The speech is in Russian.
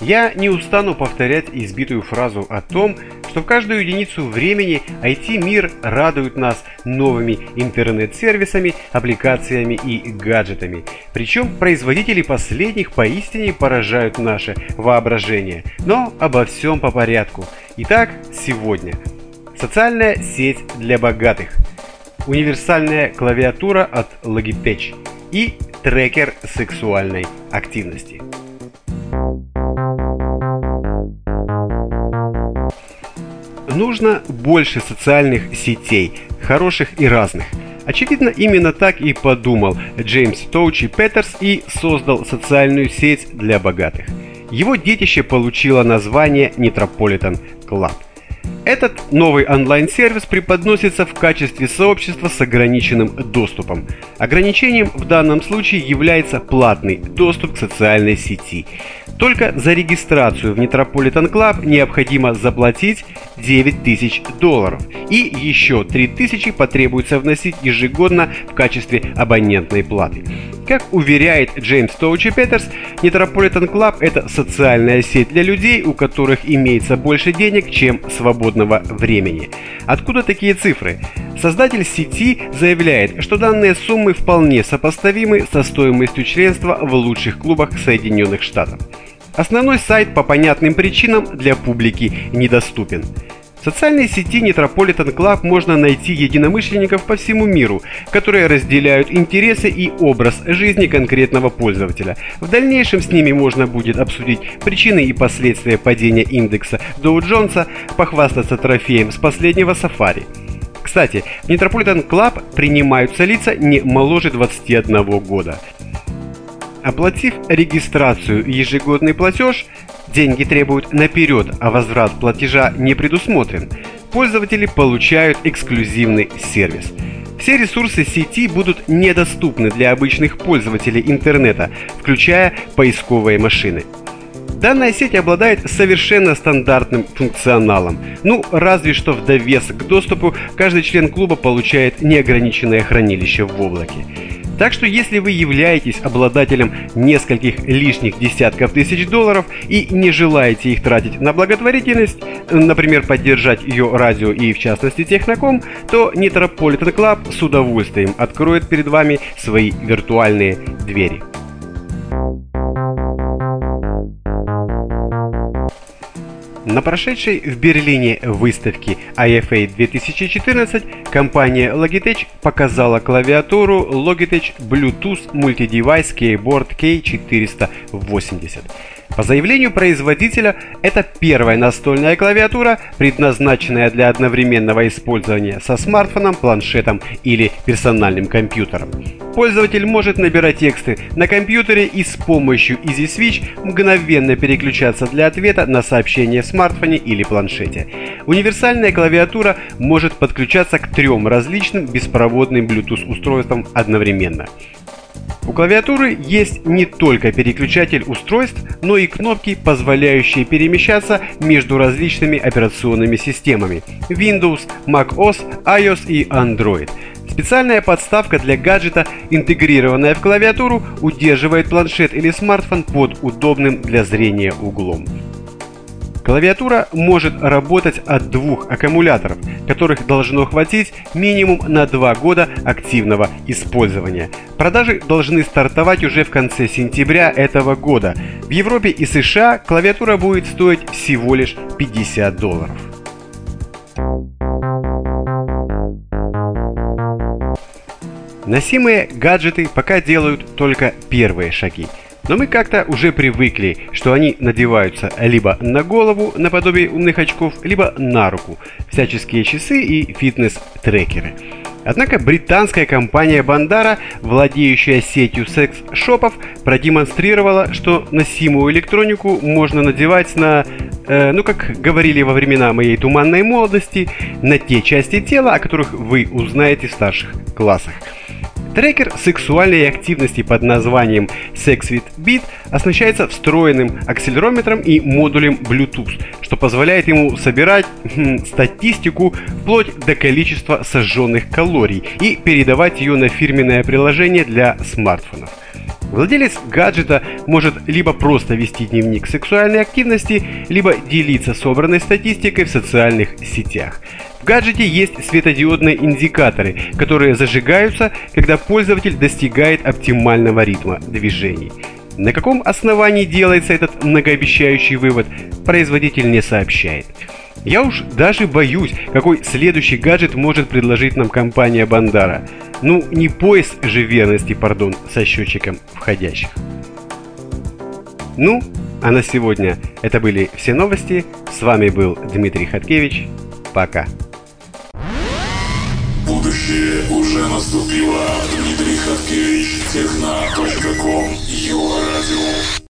Я не устану повторять избитую фразу о том, что в каждую единицу времени IT-мир радует нас новыми интернет-сервисами, аппликациями и гаджетами. Причем производители последних поистине поражают наше воображение. Но обо всем по порядку. Итак, сегодня. Социальная сеть для богатых – универсальная клавиатура от Logitech и трекер сексуальной активности. Нужно больше социальных сетей, хороших и разных. Очевидно, именно так и подумал Джеймс Тоучи Петерс и создал социальную сеть для богатых. Его детище получило название Metropolitan Club. Этот новый онлайн-сервис преподносится в качестве сообщества с ограниченным доступом. Ограничением в данном случае является платный доступ к социальной сети. Только за регистрацию в Metropolitan Club необходимо заплатить 9000 долларов и еще 3000 потребуется вносить ежегодно в качестве абонентной платы. Как уверяет Джеймс Тоучи Петерс, Metropolitan Club – это социальная сеть для людей, у которых имеется больше денег, чем свободного времени. Откуда такие цифры? Создатель сети заявляет, что данные суммы вполне сопоставимы со стоимостью членства в лучших клубах Соединенных Штатов. Основной сайт по понятным причинам для публики недоступен. Социальной сети Metropolitan Club можно найти единомышленников по всему миру, которые разделяют интересы и образ жизни конкретного пользователя. В дальнейшем с ними можно будет обсудить причины и последствия падения индекса Dow Jones, похвастаться трофеем с последнего сафари. Кстати, в Metropolitan Club принимаются лица не моложе 21 года. Оплатив регистрацию и ежегодный платеж, деньги требуют наперед, а возврат платежа не предусмотрен, пользователи получают эксклюзивный сервис. Все ресурсы сети будут недоступны для обычных пользователей интернета, включая поисковые машины. Данная сеть обладает совершенно стандартным функционалом. Ну, разве что в довесок к доступу каждый член клуба получает неограниченное хранилище в облаке. Так что если вы являетесь обладателем нескольких лишних десятков тысяч долларов и не желаете их тратить на благотворительность, например, поддержать ее радио и в частности Техноком, то Metropolitan Club с удовольствием откроет перед вами свои виртуальные двери. На прошедшей в Берлине выставке IFA 2014 компания Logitech показала клавиатуру Logitech Bluetooth Multi-Device Keyboard K480. По заявлению производителя, это первая настольная клавиатура, предназначенная для одновременного использования со смартфоном, планшетом или персональным компьютером. Пользователь может набирать тексты на компьютере и с помощью Easy Switch мгновенно переключаться для ответа на сообщение в смартфоне или планшете. Универсальная клавиатура может подключаться к трем различным беспроводным Bluetooth устройствам одновременно. У клавиатуры есть не только переключатель устройств, но и кнопки, позволяющие перемещаться между различными операционными системами Windows, macOS, iOS и Android. Специальная подставка для гаджета, интегрированная в клавиатуру, удерживает планшет или смартфон под удобным для зрения углом. Клавиатура может работать от двух аккумуляторов, которых должно хватить минимум на 2 года активного использования. Продажи должны стартовать уже в конце сентября этого года. В Европе и США клавиатура будет стоить всего лишь 50 долларов. Носимые гаджеты пока делают только первые шаги. Но мы как-то уже привыкли, что они надеваются либо на голову, наподобие умных очков, либо на руку. Всяческие часы и фитнес-трекеры. Однако британская компания Бандара, владеющая сетью секс-шопов, продемонстрировала, что носимую электронику можно надевать на, э, ну как говорили во времена моей туманной молодости, на те части тела, о которых вы узнаете в старших классах. Трекер сексуальной активности под названием Sex with Beat оснащается встроенным акселерометром и модулем Bluetooth, что позволяет ему собирать хм, статистику вплоть до количества сожженных калорий и передавать ее на фирменное приложение для смартфонов. Владелец гаджета может либо просто вести дневник сексуальной активности, либо делиться собранной статистикой в социальных сетях. Гаджете есть светодиодные индикаторы, которые зажигаются, когда пользователь достигает оптимального ритма движений. На каком основании делается этот многообещающий вывод, производитель не сообщает. Я уж даже боюсь, какой следующий гаджет может предложить нам компания Бандара. Ну, не пояс же верности, пардон, со счетчиком входящих. Ну, а на сегодня это были все новости. С вами был Дмитрий Хаткевич. Пока. Будущее уже наступило. Дмитрий Хаткевич, техна.ком, его радио.